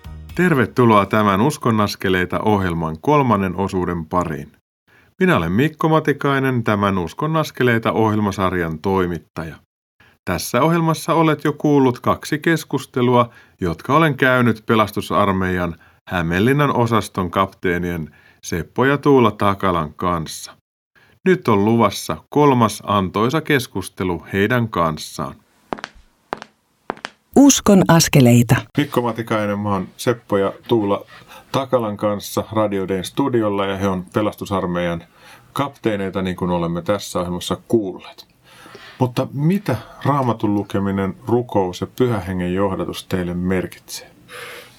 Tervetuloa tämän Uskonnaskeleita ohjelman kolmannen osuuden pariin. Minä olen Mikko Matikainen, tämän Uskonnaskeleita ohjelmasarjan toimittaja. Tässä ohjelmassa olet jo kuullut kaksi keskustelua, jotka olen käynyt pelastusarmeijan Hämeenlinnan osaston kapteenien Seppo ja Tuula Takalan kanssa. Nyt on luvassa kolmas antoisa keskustelu heidän kanssaan. Uskon askeleita. Mikko Matikainen, mä oon Seppo ja Tuula Takalan kanssa Radioden studiolla ja he on pelastusarmeijan kapteeneita, niin kuin olemme tässä ohjelmassa kuulleet. Mutta mitä raamatun lukeminen, rukous ja pyhähengen johdatus teille merkitsee?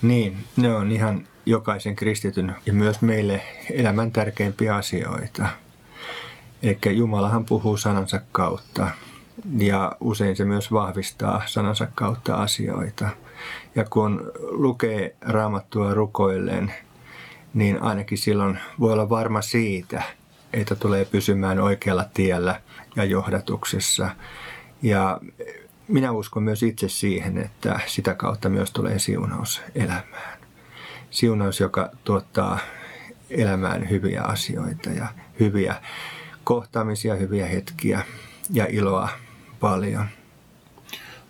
Niin, ne on ihan jokaisen kristityn ja myös meille elämän tärkeimpiä asioita. Eli Jumalahan puhuu sanansa kautta ja usein se myös vahvistaa sanansa kautta asioita. Ja kun lukee raamattua rukoilleen, niin ainakin silloin voi olla varma siitä, että tulee pysymään oikealla tiellä ja johdatuksessa. Ja minä uskon myös itse siihen, että sitä kautta myös tulee siunaus elämään. Siunaus, joka tuottaa elämään hyviä asioita ja hyviä kohtaamisia, hyviä hetkiä ja iloa paljon.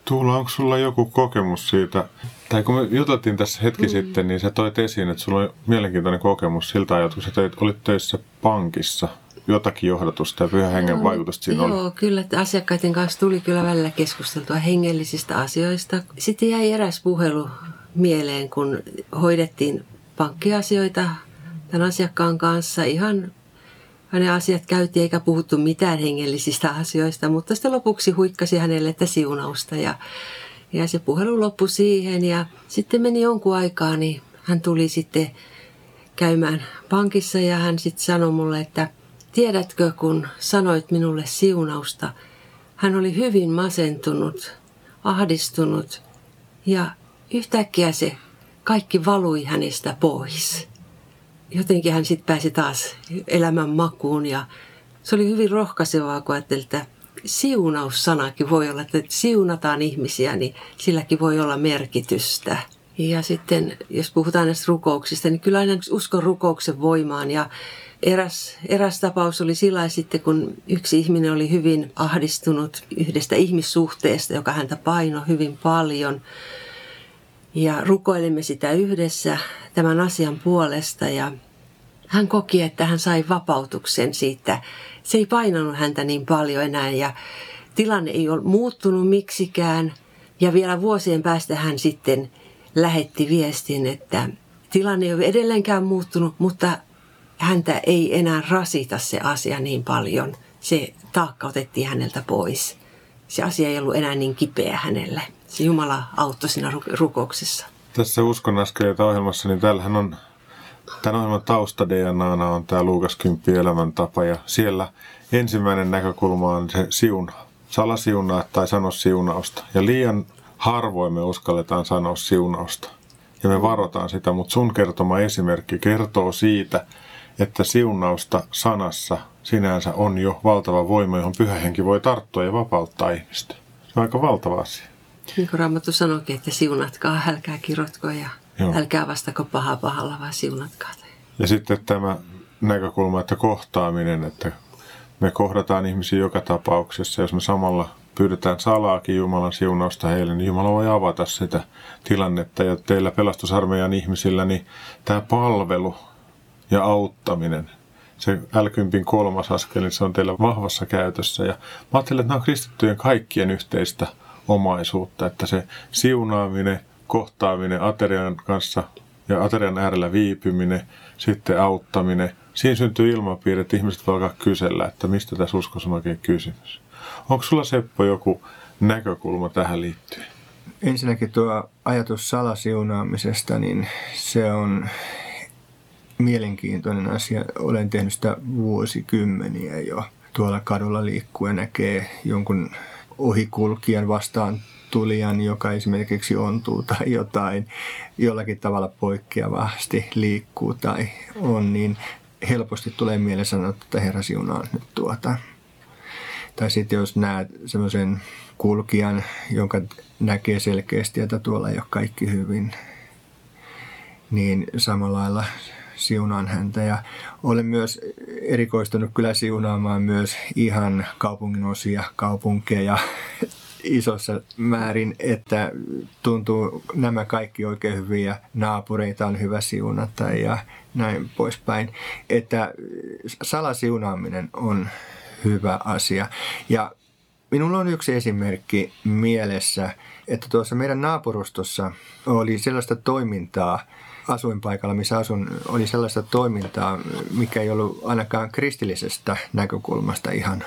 Tuula, onko sulla joku kokemus siitä, tai kun me juteltiin tässä hetki mm. sitten, niin sä toit esiin, että sulla on mielenkiintoinen kokemus siltä ajalta, kun sä teit, olit töissä pankissa. Jotakin johdatusta ja pyhän hengen no, vaikutusta siinä joo, oli. kyllä, että asiakkaiden kanssa tuli kyllä välillä keskusteltua hengellisistä asioista. Sitten jäi eräs puhelu mieleen, kun hoidettiin pankkiasioita tämän asiakkaan kanssa. Ihan hänen asiat käytiin eikä puhuttu mitään hengellisistä asioista, mutta sitten lopuksi huikkasi hänelle että siunausta ja, ja se puhelu loppui siihen. Ja sitten meni jonkun aikaa, niin hän tuli sitten käymään pankissa ja hän sitten sanoi mulle, että tiedätkö kun sanoit minulle siunausta, hän oli hyvin masentunut, ahdistunut ja yhtäkkiä se kaikki valui hänestä pois jotenkin hän sitten pääsi taas elämän makuun ja se oli hyvin rohkaisevaa, kun ajattelin, että siunaussanakin voi olla, että siunataan ihmisiä, niin silläkin voi olla merkitystä. Ja sitten, jos puhutaan näistä rukouksista, niin kyllä aina uskon rukouksen voimaan. Ja eräs, eräs tapaus oli sillä sitten, kun yksi ihminen oli hyvin ahdistunut yhdestä ihmissuhteesta, joka häntä painoi hyvin paljon – ja rukoilimme sitä yhdessä tämän asian puolesta ja hän koki, että hän sai vapautuksen siitä. Se ei painanut häntä niin paljon enää ja tilanne ei ole muuttunut miksikään. Ja vielä vuosien päästä hän sitten lähetti viestin, että tilanne ei ole edelleenkään muuttunut, mutta häntä ei enää rasita se asia niin paljon. Se taakka otettiin häneltä pois. Se asia ei ollut enää niin kipeä hänelle se Jumala auttoi siinä rukouksessa. Tässä Uskon askeleita ohjelmassa, niin täällähän on, tämän ohjelman tausta DNAna on tämä Luukas 10 elämäntapa ja siellä ensimmäinen näkökulma on se siun, salasiunaa tai sano siunausta. Ja liian harvoin me uskalletaan sanoa siunausta. Ja me varotaan sitä, mutta sun kertoma esimerkki kertoo siitä, että siunausta sanassa sinänsä on jo valtava voima, johon pyhä henki voi tarttua ja vapauttaa ihmistä. Se on aika valtava asia. Niin kuin Raamattu sanoikin, että siunatkaa, älkää kirotko ja Joo. älkää vastako pahaa pahalla, vaan siunatkaa. Ja sitten tämä näkökulma, että kohtaaminen, että me kohdataan ihmisiä joka tapauksessa. Jos me samalla pyydetään salaakin Jumalan siunausta heille, niin Jumala voi avata sitä tilannetta. Ja teillä pelastusarmeijan ihmisillä, niin tämä palvelu ja auttaminen, se L10 kolmas askel, niin se on teillä vahvassa käytössä. Ja mä ajattelen, että nämä on kristittyjen kaikkien yhteistä omaisuutta, että se siunaaminen, kohtaaminen aterian kanssa ja aterian äärellä viipyminen, sitten auttaminen, siinä syntyy ilmapiiri, että ihmiset voi alkaa kysellä, että mistä tässä uskossa on oikein kysymys. Onko sulla Seppo joku näkökulma tähän liittyen? Ensinnäkin tuo ajatus salasiunaamisesta, niin se on mielenkiintoinen asia. Olen tehnyt sitä vuosikymmeniä jo. Tuolla kadulla liikkuen näkee jonkun ohikulkijan vastaan tulijan, joka esimerkiksi ontuu tai jotain jollakin tavalla poikkeavasti liikkuu tai on, niin helposti tulee mieleen sanoa, että Herra siunaa nyt tuota. Tai sitten jos näet semmoisen kulkijan, jonka näkee selkeästi, että tuolla ei ole kaikki hyvin, niin samalla lailla siunaan häntä. Ja olen myös erikoistunut kyllä siunaamaan myös ihan kaupungin osia, kaupunkeja isossa määrin, että tuntuu nämä kaikki oikein hyviä, naapureita on hyvä siunata ja näin poispäin. Että salasiunaaminen on hyvä asia. Ja minulla on yksi esimerkki mielessä, että tuossa meidän naapurustossa oli sellaista toimintaa, asuinpaikalla, missä asun, oli sellaista toimintaa, mikä ei ollut ainakaan kristillisestä näkökulmasta ihan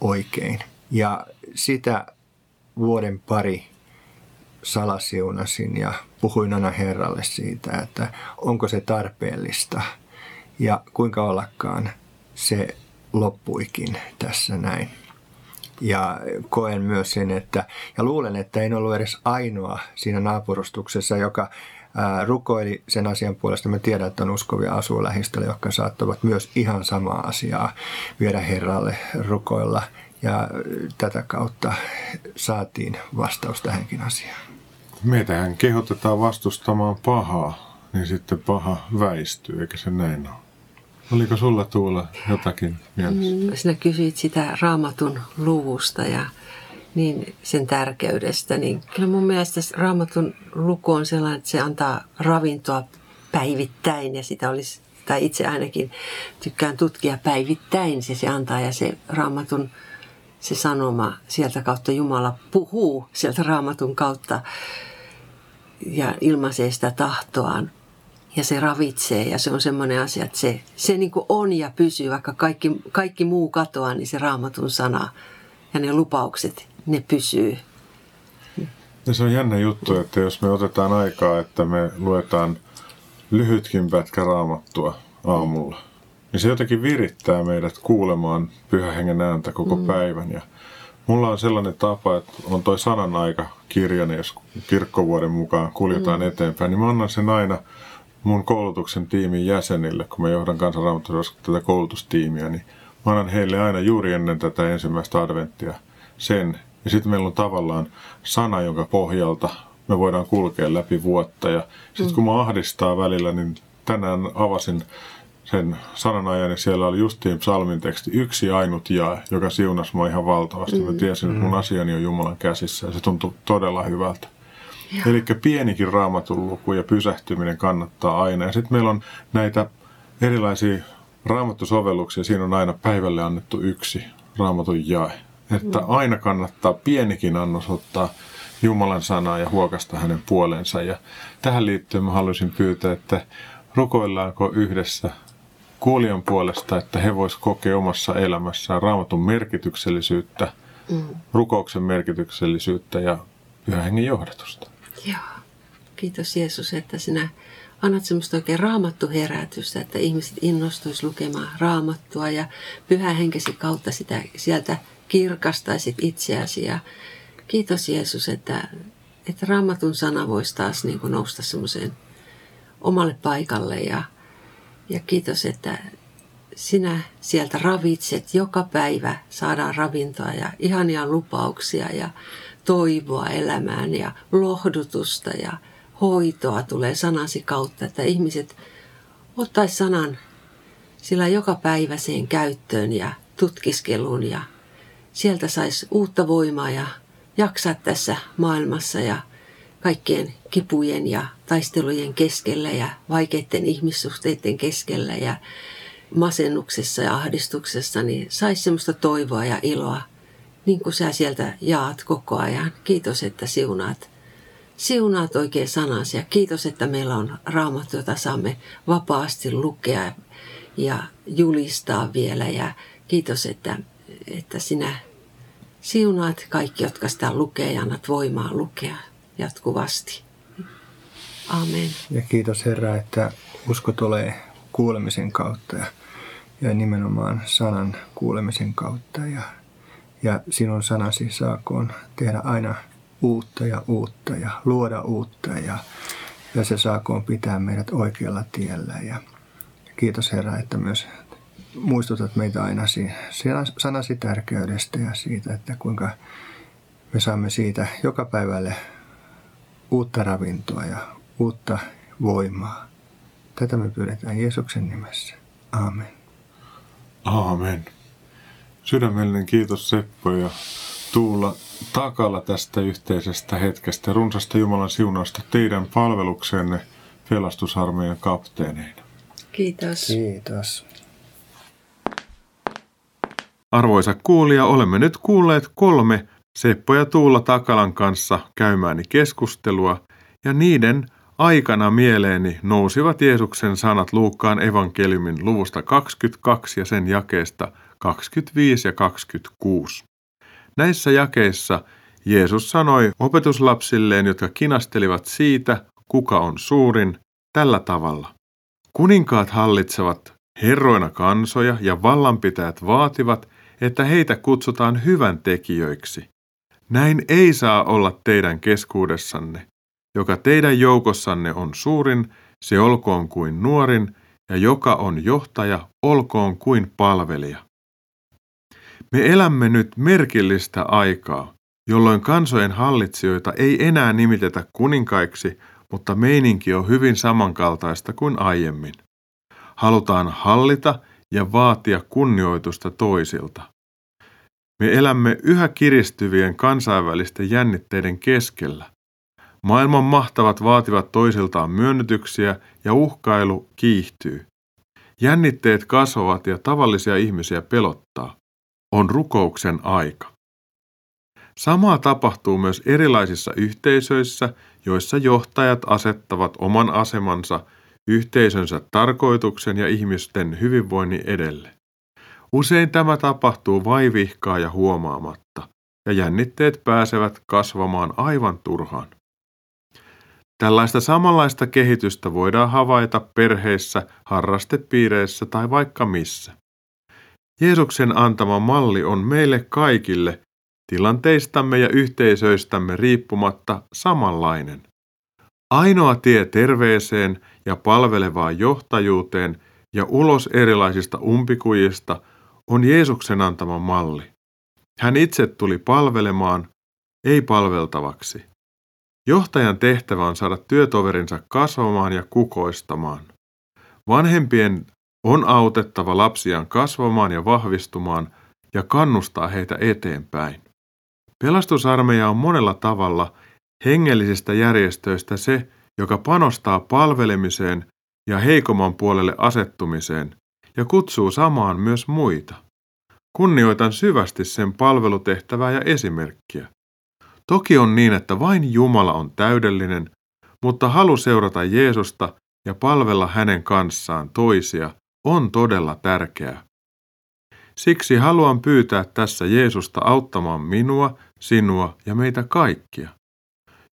oikein. Ja sitä vuoden pari salasiunasin ja puhuin aina Herralle siitä, että onko se tarpeellista ja kuinka ollakaan se loppuikin tässä näin. Ja koen myös sen, että, ja luulen, että en ollut edes ainoa siinä naapurustuksessa, joka rukoili sen asian puolesta. Mä tiedän, että on uskovia asuu lähistöllä, jotka saattavat myös ihan samaa asiaa viedä Herralle rukoilla. Ja tätä kautta saatiin vastaus tähänkin asiaan. Meitähän kehotetaan vastustamaan pahaa, niin sitten paha väistyy, eikä se näin ole. Oliko sulla tuolla jotakin mielessä? Sinä kysyit sitä raamatun luvusta ja niin sen tärkeydestä, niin kyllä mun mielestä raamatun luku on sellainen, että se antaa ravintoa päivittäin ja sitä olisi, tai itse ainakin tykkään tutkia päivittäin, se se antaa ja se raamatun se sanoma sieltä kautta Jumala puhuu sieltä raamatun kautta ja ilmaisee sitä tahtoaan ja se ravitsee ja se on semmoinen asia, että se, se niin on ja pysyy, vaikka kaikki, kaikki muu katoaa, niin se raamatun sana ja ne lupaukset, ne pysyy. Ja se on jännä juttu, että jos me otetaan aikaa, että me luetaan lyhytkin pätkä raamattua aamulla, niin se jotenkin virittää meidät kuulemaan pyhän hengen ääntä koko mm. päivän. Ja mulla on sellainen tapa, että on toi sanan aika kirjani, jos kirkkovuoden mukaan kuljetaan mm. eteenpäin, niin mä annan sen aina mun koulutuksen tiimin jäsenille, kun mä johdan kansanraamatturossa tätä koulutustiimiä, niin mä annan heille aina juuri ennen tätä ensimmäistä adventtia sen. Ja sitten meillä on tavallaan sana, jonka pohjalta me voidaan kulkea läpi vuotta. Ja sitten mm. kun mä ahdistaa välillä, niin tänään avasin sen sananajan ja siellä oli justiin psalmin teksti yksi ainut ja, joka siunasi mua ihan valtavasti. Mm. Mä tiesin, että mun mm. asiani on Jumalan käsissä ja se tuntui todella hyvältä. Eli pienikin raamatun luku ja pysähtyminen kannattaa aina. Ja sitten meillä on näitä erilaisia raamattusovelluksia. Siinä on aina päivälle annettu yksi raamatun jae. Että mm. aina kannattaa pienikin annos ottaa Jumalan sanaa ja huokasta hänen puolensa. Ja tähän liittyen mä haluaisin pyytää, että rukoillaanko yhdessä kuulijan puolesta, että he vois kokea omassa elämässään raamatun merkityksellisyyttä, mm. rukouksen merkityksellisyyttä ja pyhän hengen johdatusta. Joo. Kiitos Jeesus, että sinä annat semmoista oikein raamattuherätystä, että ihmiset innostuis lukemaan raamattua ja pyhä henkesi kautta sitä sieltä kirkastaisit itseäsi. Ja kiitos Jeesus, että, että raamatun sana voisi taas niin kuin nousta semmoiseen omalle paikalle ja, ja kiitos, että sinä sieltä ravitset joka päivä, saadaan ravintoa ja ihania lupauksia ja toivoa elämään ja lohdutusta ja hoitoa tulee sanasi kautta, että ihmiset ottaisi sanan sillä joka päiväiseen käyttöön ja tutkiskeluun ja sieltä saisi uutta voimaa ja jaksaa tässä maailmassa ja kaikkien kipujen ja taistelujen keskellä ja vaikeiden ihmissuhteiden keskellä ja masennuksessa ja ahdistuksessa, niin saisi semmoista toivoa ja iloa niin kuin sä sieltä jaat koko ajan. Kiitos, että siunaat, siunaat oikein sanasi ja kiitos, että meillä on raamattu, jota saamme vapaasti lukea ja julistaa vielä ja kiitos, että, että sinä siunaat kaikki, jotka sitä lukee ja annat voimaa lukea jatkuvasti. Amen. Ja kiitos Herra, että usko tulee kuulemisen kautta ja, ja nimenomaan sanan kuulemisen kautta ja ja sinun sanasi saakoon tehdä aina uutta ja uutta ja luoda uutta ja, ja se saakoon pitää meidät oikealla tiellä. Ja kiitos Herra, että myös muistutat meitä aina sanasi tärkeydestä ja siitä, että kuinka me saamme siitä joka päivälle uutta ravintoa ja uutta voimaa. Tätä me pyydetään Jeesuksen nimessä. Amen. Amen. Sydämellinen kiitos Seppo ja Tuula Takala tästä yhteisestä hetkestä. Runsasta Jumalan siunausta teidän palveluksenne pelastusarmeijan kapteeneina. Kiitos. Kiitos. Arvoisa kuulija, olemme nyt kuulleet kolme Seppo ja Tuula Takalan kanssa käymääni keskustelua ja niiden aikana mieleeni nousivat Jeesuksen sanat Luukkaan evankeliumin luvusta 22 ja sen jakeesta – 25 ja 26. Näissä jakeissa Jeesus sanoi opetuslapsilleen, jotka kinastelivat siitä, kuka on suurin, tällä tavalla. Kuninkaat hallitsevat herroina kansoja ja vallanpitäjät vaativat, että heitä kutsutaan hyvän tekijöiksi. Näin ei saa olla teidän keskuudessanne. Joka teidän joukossanne on suurin, se olkoon kuin nuorin, ja joka on johtaja, olkoon kuin palvelija. Me elämme nyt merkillistä aikaa, jolloin kansojen hallitsijoita ei enää nimitetä kuninkaiksi, mutta meininki on hyvin samankaltaista kuin aiemmin. Halutaan hallita ja vaatia kunnioitusta toisilta. Me elämme yhä kiristyvien kansainvälisten jännitteiden keskellä. Maailman mahtavat vaativat toisiltaan myönnytyksiä ja uhkailu kiihtyy. Jännitteet kasvavat ja tavallisia ihmisiä pelottaa. On rukouksen aika. Samaa tapahtuu myös erilaisissa yhteisöissä, joissa johtajat asettavat oman asemansa yhteisönsä tarkoituksen ja ihmisten hyvinvoinnin edelle. Usein tämä tapahtuu vaivihkaa ja huomaamatta, ja jännitteet pääsevät kasvamaan aivan turhaan. Tällaista samanlaista kehitystä voidaan havaita perheissä, harrastepiireissä tai vaikka missä. Jeesuksen antama malli on meille kaikille tilanteistamme ja yhteisöistämme riippumatta samanlainen. Ainoa tie terveeseen ja palvelevaan johtajuuteen ja ulos erilaisista umpikujista on Jeesuksen antama malli. Hän itse tuli palvelemaan, ei palveltavaksi. Johtajan tehtävä on saada työtoverinsa kasvamaan ja kukoistamaan. Vanhempien on autettava lapsiaan kasvamaan ja vahvistumaan ja kannustaa heitä eteenpäin. Pelastusarmeija on monella tavalla hengellisistä järjestöistä se, joka panostaa palvelemiseen ja heikomman puolelle asettumiseen ja kutsuu samaan myös muita. Kunnioitan syvästi sen palvelutehtävää ja esimerkkiä. Toki on niin, että vain Jumala on täydellinen, mutta halu seurata Jeesusta ja palvella hänen kanssaan toisia on todella tärkeää. Siksi haluan pyytää tässä Jeesusta auttamaan minua, sinua ja meitä kaikkia.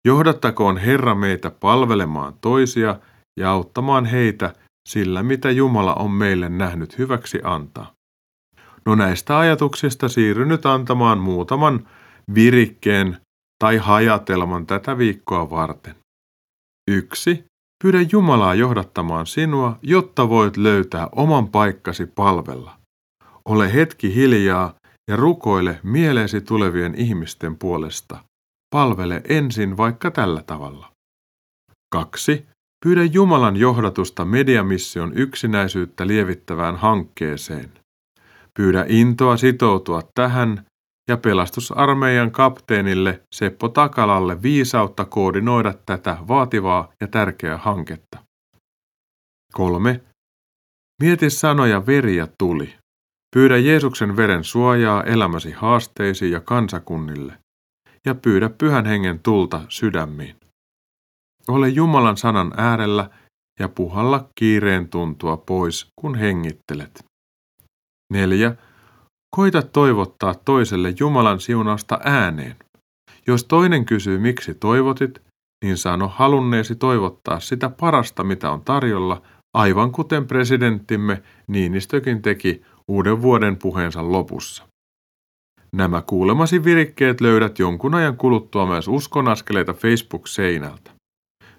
Johdattakoon Herra meitä palvelemaan toisia ja auttamaan heitä sillä, mitä Jumala on meille nähnyt hyväksi antaa. No näistä ajatuksista siirryn nyt antamaan muutaman virikkeen tai hajatelman tätä viikkoa varten. 1. Pyydä Jumalaa johdattamaan sinua, jotta voit löytää oman paikkasi palvella. Ole hetki hiljaa ja rukoile mieleesi tulevien ihmisten puolesta. Palvele ensin vaikka tällä tavalla. 2. Pyydä Jumalan johdatusta mediamission yksinäisyyttä lievittävään hankkeeseen. Pyydä intoa sitoutua tähän ja pelastusarmeijan kapteenille Seppo Takalalle viisautta koordinoida tätä vaativaa ja tärkeää hanketta. 3. Mieti sanoja veri ja tuli. Pyydä Jeesuksen veren suojaa elämäsi haasteisiin ja kansakunnille. Ja pyydä pyhän hengen tulta sydämiin. Ole Jumalan sanan äärellä ja puhalla kiireen tuntua pois, kun hengittelet. 4. Koita toivottaa toiselle Jumalan siunausta ääneen. Jos toinen kysyy, miksi toivotit, niin sano halunneesi toivottaa sitä parasta, mitä on tarjolla, aivan kuten presidenttimme Niinistökin teki uuden vuoden puheensa lopussa. Nämä kuulemasi virikkeet löydät jonkun ajan kuluttua myös uskonaskeleita Facebook-seinältä.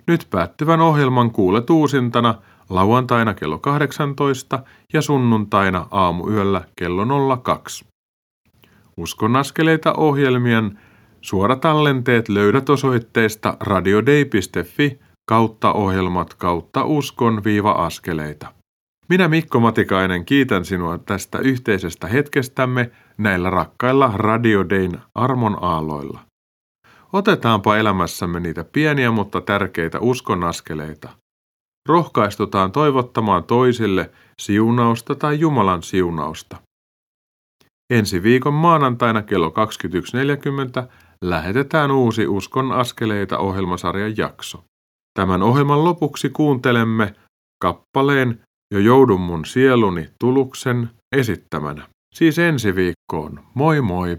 Nyt päättyvän ohjelman kuulet uusintana lauantaina kello 18 ja sunnuntaina aamuyöllä kello 02. Uskonaskeleita ohjelmien suoratallenteet löydät osoitteesta radiodei.fi kautta ohjelmat kautta uskon-askeleita. Minä Mikko Matikainen kiitän sinua tästä yhteisestä hetkestämme näillä rakkailla Radiodein armon aalloilla. Otetaanpa elämässämme niitä pieniä mutta tärkeitä uskonaskeleita. Rohkaistutaan toivottamaan toisille siunausta tai Jumalan siunausta. Ensi viikon maanantaina kello 21.40 lähetetään uusi Uskon askeleita ohjelmasarjan jakso. Tämän ohjelman lopuksi kuuntelemme kappaleen Jo joudun mun sieluni tuluksen esittämänä. Siis ensi viikkoon. Moi moi!